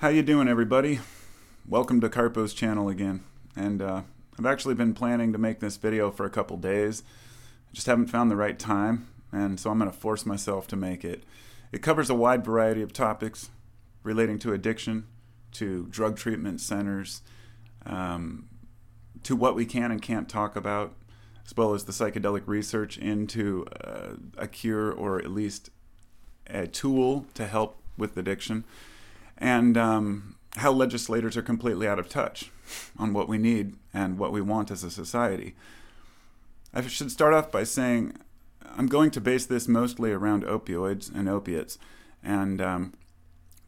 How you doing, everybody? Welcome to Carpo's channel again. And uh, I've actually been planning to make this video for a couple days. I just haven't found the right time, and so I'm going to force myself to make it. It covers a wide variety of topics relating to addiction, to drug treatment centers, um, to what we can and can't talk about, as well as the psychedelic research into uh, a cure or at least a tool to help with addiction, and um, how legislators are completely out of touch on what we need and what we want as a society. I should start off by saying I'm going to base this mostly around opioids and opiates, and um,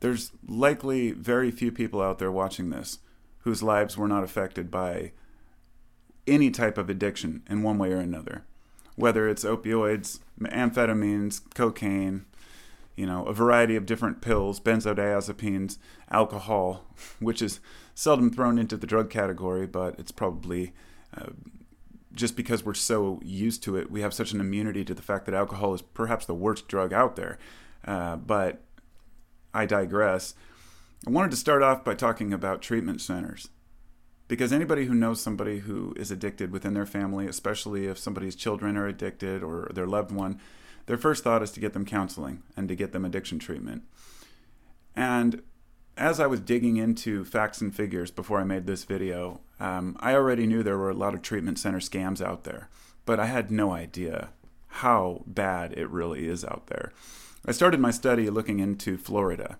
there's likely very few people out there watching this whose lives were not affected by any type of addiction in one way or another, whether it's opioids, amphetamines, cocaine, you know, a variety of different pills, benzodiazepines, alcohol, which is seldom thrown into the drug category, but it's probably uh, just because we're so used to it, we have such an immunity to the fact that alcohol is perhaps the worst drug out there. Uh, but I digress. I wanted to start off by talking about treatment centers. Because anybody who knows somebody who is addicted within their family, especially if somebody's children are addicted or their loved one, their first thought is to get them counseling and to get them addiction treatment. And as I was digging into facts and figures before I made this video, um, I already knew there were a lot of treatment center scams out there, but I had no idea how bad it really is out there. I started my study looking into Florida.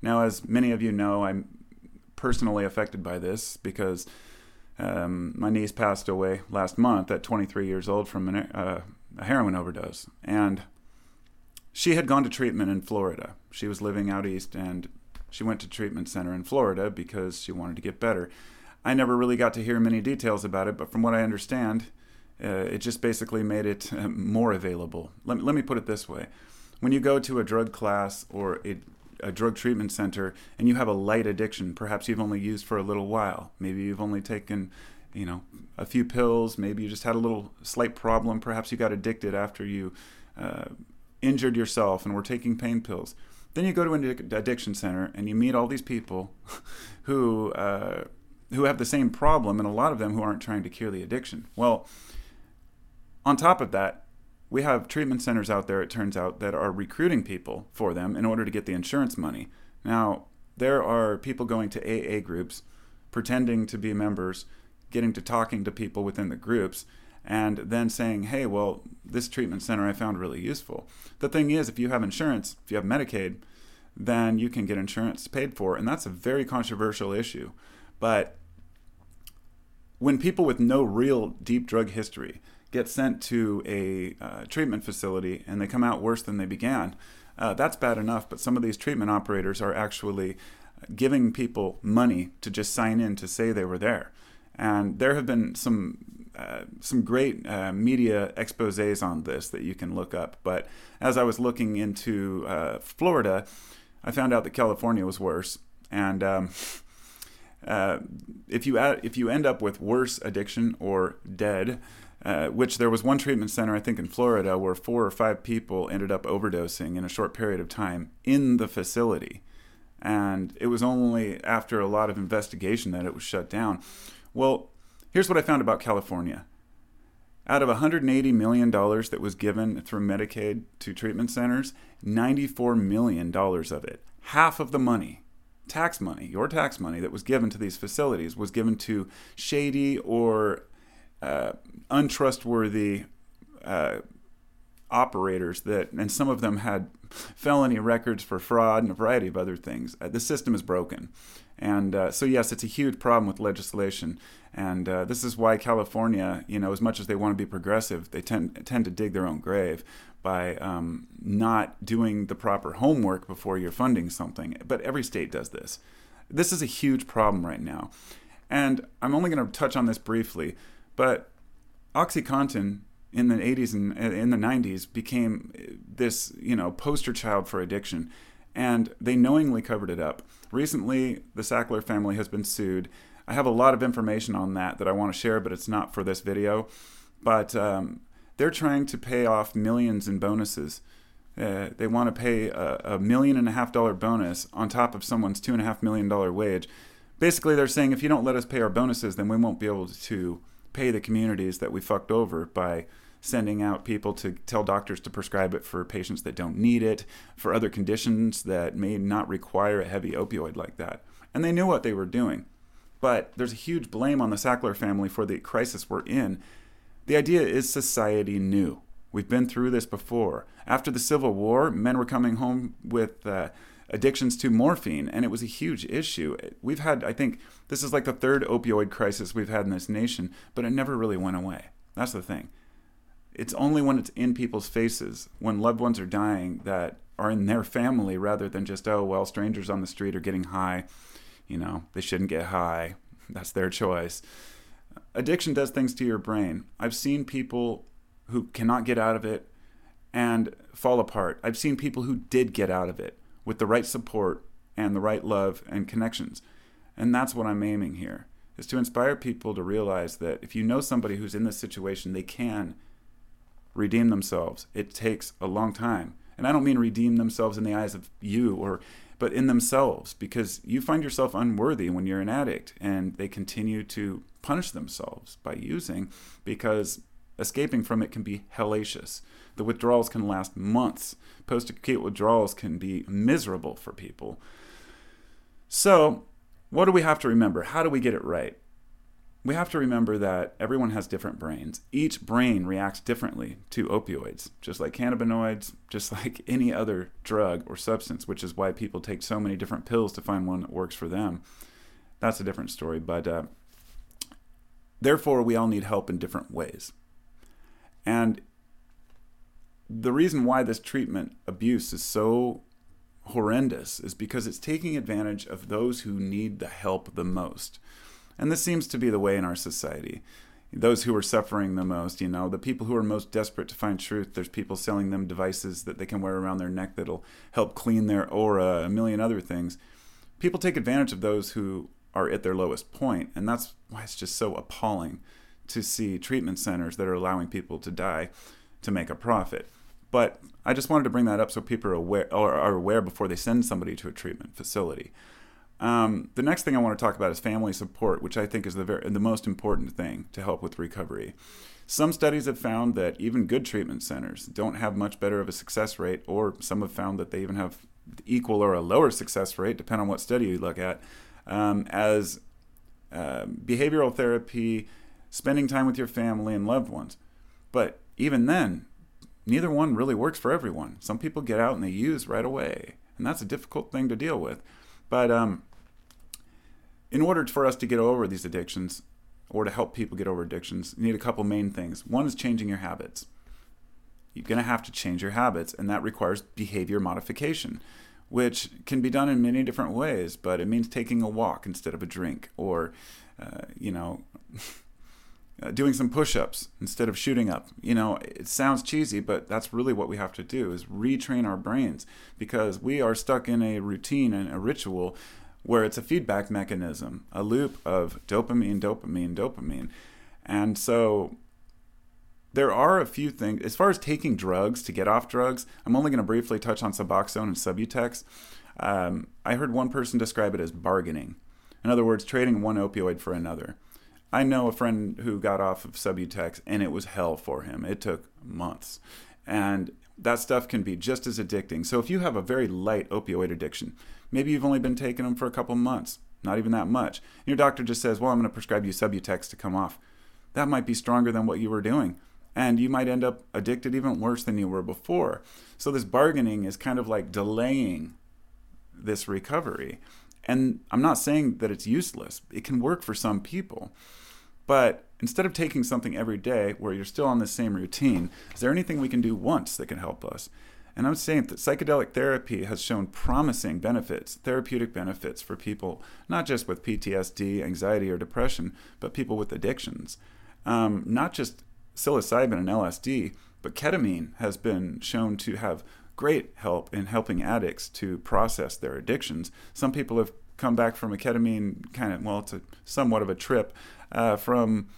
Now, as many of you know, I'm personally affected by this because um, my niece passed away last month at 23 years old from an, uh, a heroin overdose. And she had gone to treatment in Florida. She was living out east and she went to treatment center in Florida because she wanted to get better. I never really got to hear many details about it, but from what I understand, uh, it just basically made it uh, more available. Let me, let me put it this way. When you go to a drug class or a, a drug treatment center and you have a light addiction, perhaps you've only used for a little while, maybe you've only taken you know, a few pills. Maybe you just had a little slight problem. Perhaps you got addicted after you uh, injured yourself and were taking pain pills. Then you go to an addiction center and you meet all these people who uh, who have the same problem, and a lot of them who aren't trying to cure the addiction. Well, on top of that, we have treatment centers out there. It turns out that are recruiting people for them in order to get the insurance money. Now, there are people going to AA groups, pretending to be members getting to talking to people within the groups and then saying, hey, well, this treatment center I found really useful. The thing is, if you have insurance, if you have Medicaid, then you can get insurance paid for. And that's a very controversial issue. But when people with no real deep drug history get sent to a uh, treatment facility and they come out worse than they began, uh, that's bad enough. But some of these treatment operators are actually giving people money to just sign in to say they were there. And there have been some uh, some great uh, media exposés on this that you can look up. But as I was looking into uh, Florida, I found out that California was worse. And um, uh, if you add, if you end up with worse addiction or dead, uh, which there was one treatment center I think in Florida where four or five people ended up overdosing in a short period of time in the facility. And it was only after a lot of investigation that it was shut down. Well, here's what I found about California. Out of $180 million that was given through Medicaid to treatment centers, $94 million of it, half of the money, tax money, your tax money that was given to these facilities, was given to shady or uh, untrustworthy uh, operators that, and some of them had felony records for fraud and a variety of other things. Uh, the system is broken. And uh, so, yes, it's a huge problem with legislation. And uh, this is why California, you know, as much as they want to be progressive, they tend, tend to dig their own grave by um, not doing the proper homework before you're funding something. But every state does this. This is a huge problem right now. And I'm only going to touch on this briefly, but OxyContin in the 80s and in the 90s became this, you know, poster child for addiction and they knowingly covered it up. Recently, the Sackler family has been sued. I have a lot of information on that that I want to share, but it's not for this video. But um, they're trying to pay off millions in bonuses Uh, they want to pay a, a million and a half dollar bonus on top of someone's two and a half million dollar wage. Basically, they're saying if you don't let us pay our bonuses, then we won't be able to pay the communities that we fucked over by sending out people to tell doctors to prescribe it for patients that don't need it, for other conditions that may not require a heavy opioid like that. And they knew what they were doing. But there's a huge blame on the Sackler family for the crisis we're in. The idea is society knew. We've been through this before. After the Civil War, men were coming home with uh, addictions to morphine, and it was a huge issue. We've had, I think, this is like the third opioid crisis we've had in this nation, but it never really went away. That's the thing. It's only when it's in people's faces, when loved ones are dying that are in their family rather than just, oh, well, strangers on the street are getting high. You know, they shouldn't get high. That's their choice. Addiction does things to your brain. I've seen people who cannot get out of it and fall apart. I've seen people who did get out of it with the right support and the right love and connections. And that's what I'm aiming here is to inspire people to realize that if you know somebody who's in this situation, they can redeem themselves. It takes a long time. And I don't mean redeem themselves in the eyes of you or but in themselves because you find yourself unworthy when you're an addict and they continue to punish themselves by using because escaping from it can be hellacious. The withdrawals can last months. Post acute withdrawals can be miserable for people. So, what do we have to remember? How do we get it right? We have to remember that everyone has different brains. Each brain reacts differently to opioids, just like cannabinoids, just like any other drug or substance, which is why people take so many different pills to find one that works for them. That's a different story. But uh, therefore, we all need help in different ways. And the reason why this treatment abuse is so horrendous is because it's taking advantage of those who need the help the most. And this seems to be the way in our society. Those who are suffering the most, you know, the people who are most desperate to find truth, there's people selling them devices that they can wear around their neck that'll help clean their aura, a million other things. People take advantage of those who are at their lowest point, and that's why it's just so appalling to see treatment centers that are allowing people to die to make a profit. But I just wanted to bring that up so people are aware or are aware before they send somebody to a treatment facility. Um, the next thing I want to talk about is family support, which I think is the very, the most important thing to help with recovery. Some studies have found that even good treatment centers don't have much better of a success rate, or some have found that they even have equal or a lower success rate, depending on what study you look at, um, as uh, behavioral therapy, spending time with your family and loved ones. But even then, neither one really works for everyone. Some people get out and they use right away, and that's a difficult thing to deal with. But um, in order for us to get over these addictions, or to help people get over addictions, you need a couple main things. One is changing your habits. You're going to have to change your habits, and that requires behavior modification, which can be done in many different ways. But it means taking a walk instead of a drink, or uh, you know. uh, doing some push-ups instead of shooting up. You know, it sounds cheesy, but that's really what we have to do is retrain our brains because we are stuck in a routine and a ritual where it's a feedback mechanism, a loop of dopamine, dopamine, dopamine. And so there are a few things as far as taking drugs to get off drugs. I'm only going to briefly touch on Suboxone and Subutex. Um, I heard one person describe it as bargaining. In other words, trading one opioid for another. I know a friend who got off of Subutex and it was hell for him. It took months. And that stuff can be just as addicting. So if you have a very light opioid addiction, maybe you've only been taking them for a couple months, not even that much. And your doctor just says, "Well, I'm going to prescribe you Subutex to come off." That might be stronger than what you were doing. And you might end up addicted even worse than you were before. So this bargaining is kind of like delaying this recovery. And I'm not saying that it's useless. It can work for some people. But instead of taking something every day where you're still on the same routine, is there anything we can do once that can help us? And I'm saying that psychedelic therapy has shown promising benefits, therapeutic benefits for people, not just with PTSD, anxiety, or depression, but people with addictions. Um, not just psilocybin and LSD, but ketamine has been shown to have great help in helping addicts to process their addictions. Some people have come back from a ketamine kind of, well, it's a, somewhat of a trip uh, from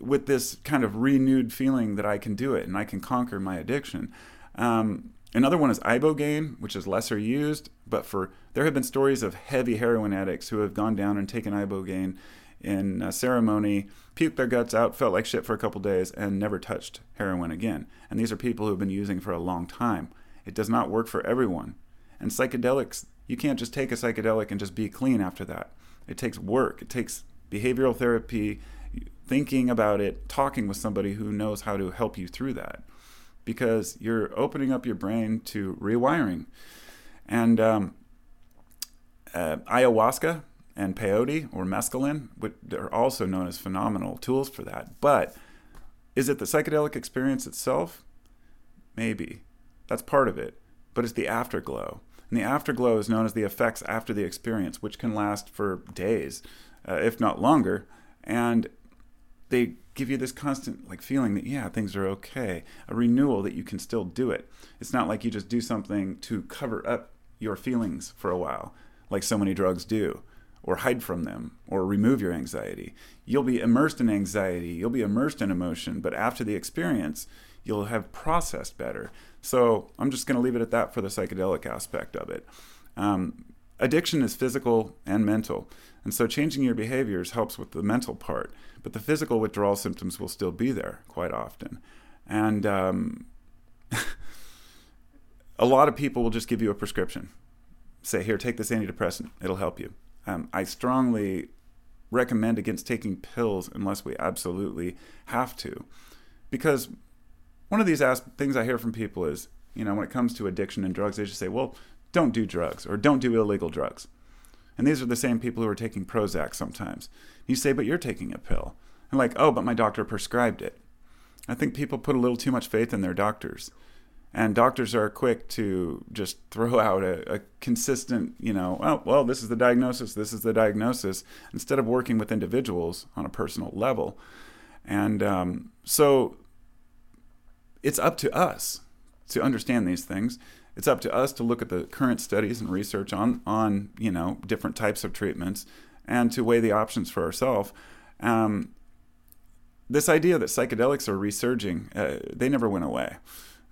with this kind of renewed feeling that I can do it and I can conquer my addiction. Um, Another one is ibogaine, which is lesser used, but for there have been stories of heavy heroin addicts who have gone down and taken ibogaine in a ceremony, puked their guts out, felt like shit for a couple days, and never touched heroin again. And these are people who have been using for a long time. It does not work for everyone. And psychedelics, you can't just take a psychedelic and just be clean after that. It takes work, it takes behavioral therapy, thinking about it, talking with somebody who knows how to help you through that. Because you're opening up your brain to rewiring. And um, uh, ayahuasca and peyote or mescaline, which are also known as phenomenal tools for that. But is it the psychedelic experience itself? Maybe. That's part of it. But it's the afterglow. And the afterglow is known as the effects after the experience, which can last for days, uh, if not longer. And they give you this constant like feeling that yeah things are okay a renewal that you can still do it it's not like you just do something to cover up your feelings for a while like so many drugs do or hide from them or remove your anxiety. You'll be immersed in anxiety, you'll be immersed in emotion, but after the experience, you'll have processed better. So I'm just going to leave it at that for the psychedelic aspect of it. Um, addiction is physical and mental. And so changing your behaviors helps with the mental part, but the physical withdrawal symptoms will still be there quite often. And um, a lot of people will just give you a prescription. Say, here, take this antidepressant, it'll help you um, I strongly recommend against taking pills unless we absolutely have to. Because one of these as- things I hear from people is, you know, when it comes to addiction and drugs, they just say, well, don't do drugs or don't do illegal drugs. And these are the same people who are taking Prozac sometimes. You say, but you're taking a pill. And like, oh, but my doctor prescribed it. I think people put a little too much faith in their doctors and doctors are quick to just throw out a, a, consistent you know well, well this is the diagnosis this is the diagnosis instead of working with individuals on a personal level and um, so it's up to us to understand these things it's up to us to look at the current studies and research on on you know different types of treatments and to weigh the options for ourselves um, this idea that psychedelics are resurging uh, they never went away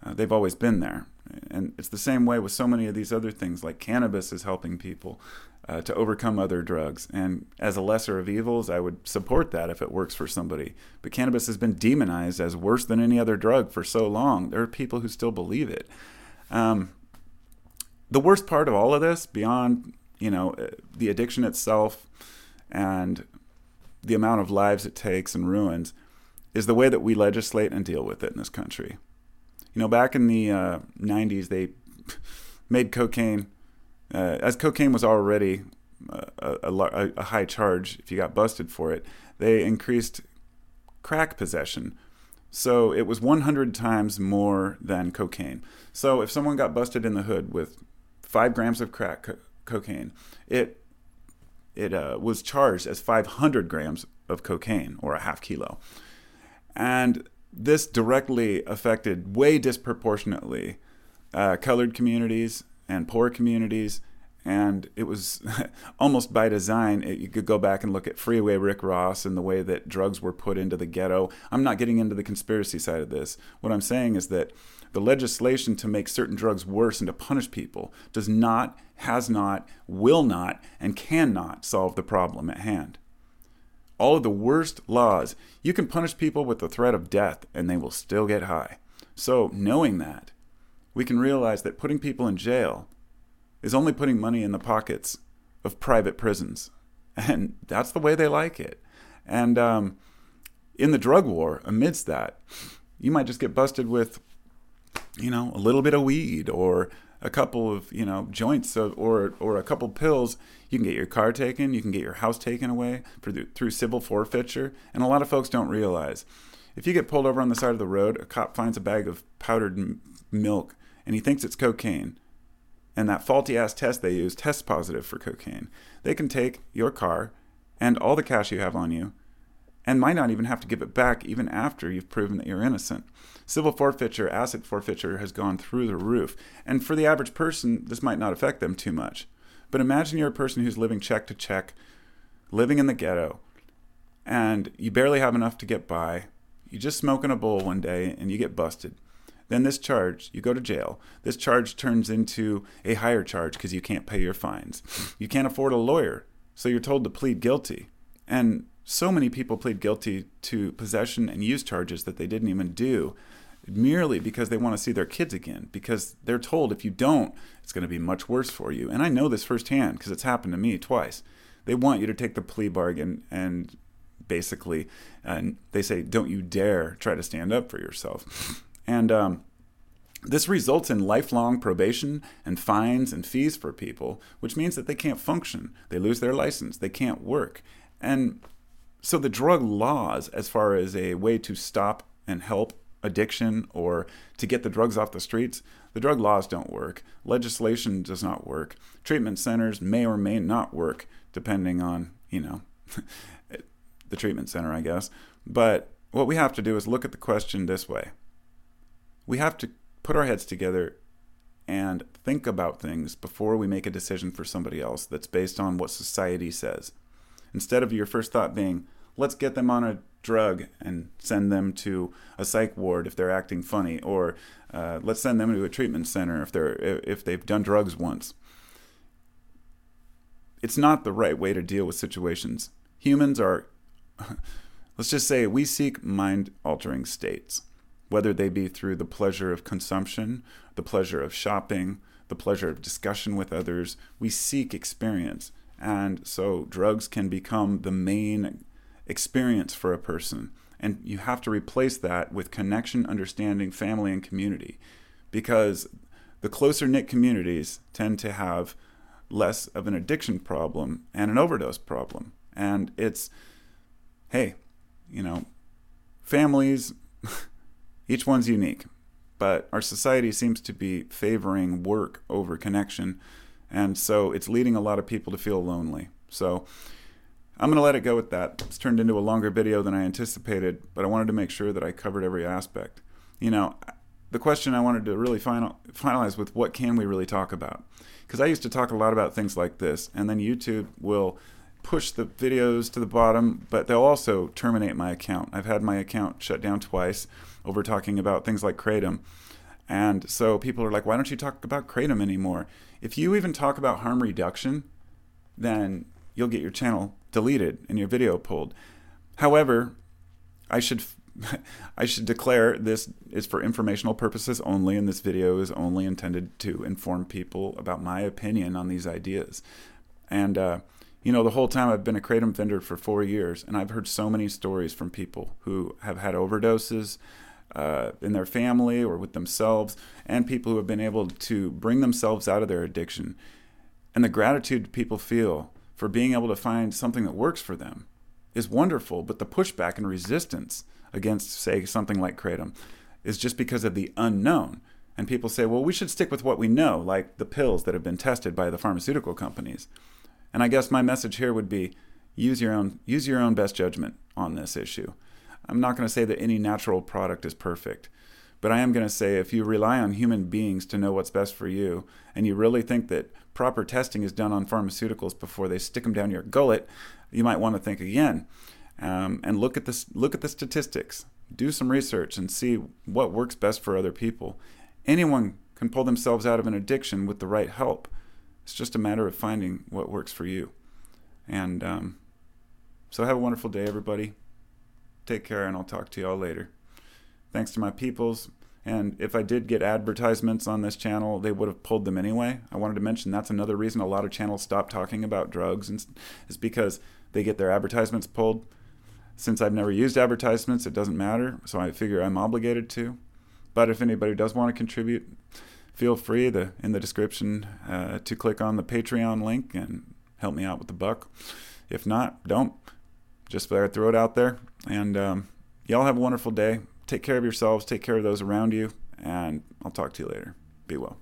uh, they've always been there. And it's the same way with so many of these other things, like cannabis is helping people uh, to overcome other drugs. And as a lesser of evils, I would support that if it works for somebody. But cannabis has been demonized as worse than any other drug for so long. There are people who still believe it. Um, the worst part of all of this, beyond you know uh, the addiction itself and the amount of lives it takes and ruins, is the way that we legislate and deal with it in this country. You know, back in the uh, 90s, they made cocaine, uh, as cocaine was already a, a, a, high charge if you got busted for it, they increased crack possession. So it was 100 times more than cocaine. So if someone got busted in the hood with five grams of crack co- cocaine, it it uh, was charged as 500 grams of cocaine or a half kilo. And this directly affected way disproportionately uh, colored communities and poor communities. And it was almost by design. It, you could go back and look at Freeway Rick Ross and the way that drugs were put into the ghetto. I'm not getting into the conspiracy side of this. What I'm saying is that the legislation to make certain drugs worse and to punish people does not, has not, will not, and cannot solve the problem at hand all of the worst laws. You can punish people with the threat of death and they will still get high. So, knowing that, we can realize that putting people in jail is only putting money in the pockets of private prisons. And that's the way they like it. And um, in the drug war, amidst that, you might just get busted with, you know, a little bit of weed or a couple of you know joints of, or or a couple pills, you can get your car taken, you can get your house taken away the, through civil forfeiture. And a lot of folks don't realize if you get pulled over on the side of the road, a cop finds a bag of powdered m- milk and he thinks it's cocaine. And that faulty ass test they use tests positive for cocaine. They can take your car and all the cash you have on you and might not even have to give it back even after you've proven that you're innocent. Civil forfeiture, asset forfeiture has gone through the roof. And for the average person, this might not affect them too much. But imagine you're a person who's living check to check, living in the ghetto, and you barely have enough to get by. You just smoke in a bowl one day and you get busted. Then this charge, you go to jail. This charge turns into a higher charge because you can't pay your fines. You can't afford a lawyer, so you're told to plead guilty. And so many people plead guilty to possession and use charges that they didn't even do merely because they want to see their kids again because they're told if you don't it's going to be much worse for you and i know this firsthand because it's happened to me twice they want you to take the plea bargain and basically and they say don't you dare try to stand up for yourself and um, this results in lifelong probation and fines and fees for people, which means that they can't function. They lose their license. They can't work. And so the drug laws, as far as a way to stop and help addiction or to get the drugs off the streets, the drug laws don't work. Legislation does not work. Treatment centers may or may not work, depending on, you know, the treatment center, I guess. But what we have to do is look at the question this way we have to put our heads together and think about things before we make a decision for somebody else that's based on what society says. Instead of your first thought being, let's get them on a drug and send them to a psych ward if they're acting funny, or uh, let's send them to a treatment center if they're if they've done drugs once. It's not the right way to deal with situations. Humans are, let's just say, we seek mind altering states whether they be through the pleasure of consumption, the pleasure of shopping, the pleasure of discussion with others. We seek experience. And so drugs can become the main experience for a person. And you have to replace that with connection, understanding, family, and community. Because the closer knit communities tend to have less of an addiction problem and an overdose problem. And it's, hey, you know, families. Each one's unique, but our society seems to be favoring work over connection, and so it's leading a lot of people to feel lonely. So I'm going to let it go with that. It's turned into a longer video than I anticipated, but I wanted to make sure that I covered every aspect. You know, the question I wanted to really final, finalize with what can we really talk about? Because I used to talk a lot about things like this, and then YouTube will push the videos to the bottom, but they'll also terminate my account. I've had my account shut down twice over talking about things like Kratom. And so people are like, why don't you talk about Kratom anymore? If you even talk about harm reduction, then you'll get your channel deleted and your video pulled. However, I should I should declare this is for informational purposes only, and this video is only intended to inform people about my opinion on these ideas. And uh, you know, the whole time I've been a kratom vendor for four years, and I've heard so many stories from people who have had overdoses, uh, in their family or with themselves, and people who have been able to bring themselves out of their addiction. And the gratitude people feel for being able to find something that works for them is wonderful, but the pushback and resistance against, say, something like Kratom is just because of the unknown. And people say, well, we should stick with what we know, like the pills that have been tested by the pharmaceutical companies. And I guess my message here would be use your own use your own best judgment on this issue. I'm not going to say that any natural product is perfect, but I am going to say if you rely on human beings to know what's best for you, and you really think that proper testing is done on pharmaceuticals before they stick them down your gullet, you might want to think again. Um, and look at this. Look at the statistics. Do some research and see what works best for other people. Anyone can pull themselves out of an addiction with the right help. It's just a matter of finding what works for you. And um, so, have a wonderful day, everybody. Take care, and I'll talk to you all later. Thanks to my peoples. And if I did get advertisements on this channel, they would have pulled them anyway. I wanted to mention that's another reason a lot of channels stop talking about drugs, and is because they get their advertisements pulled. Since I've never used advertisements, it doesn't matter. So I figure I'm obligated to. But if anybody does want to contribute, feel free to, in the description uh, to click on the Patreon link and help me out with the buck. If not, don't. Just there, throw it out there. And um, y'all have a wonderful day. Take care of yourselves, take care of those around you, and I'll talk to you later. Be well.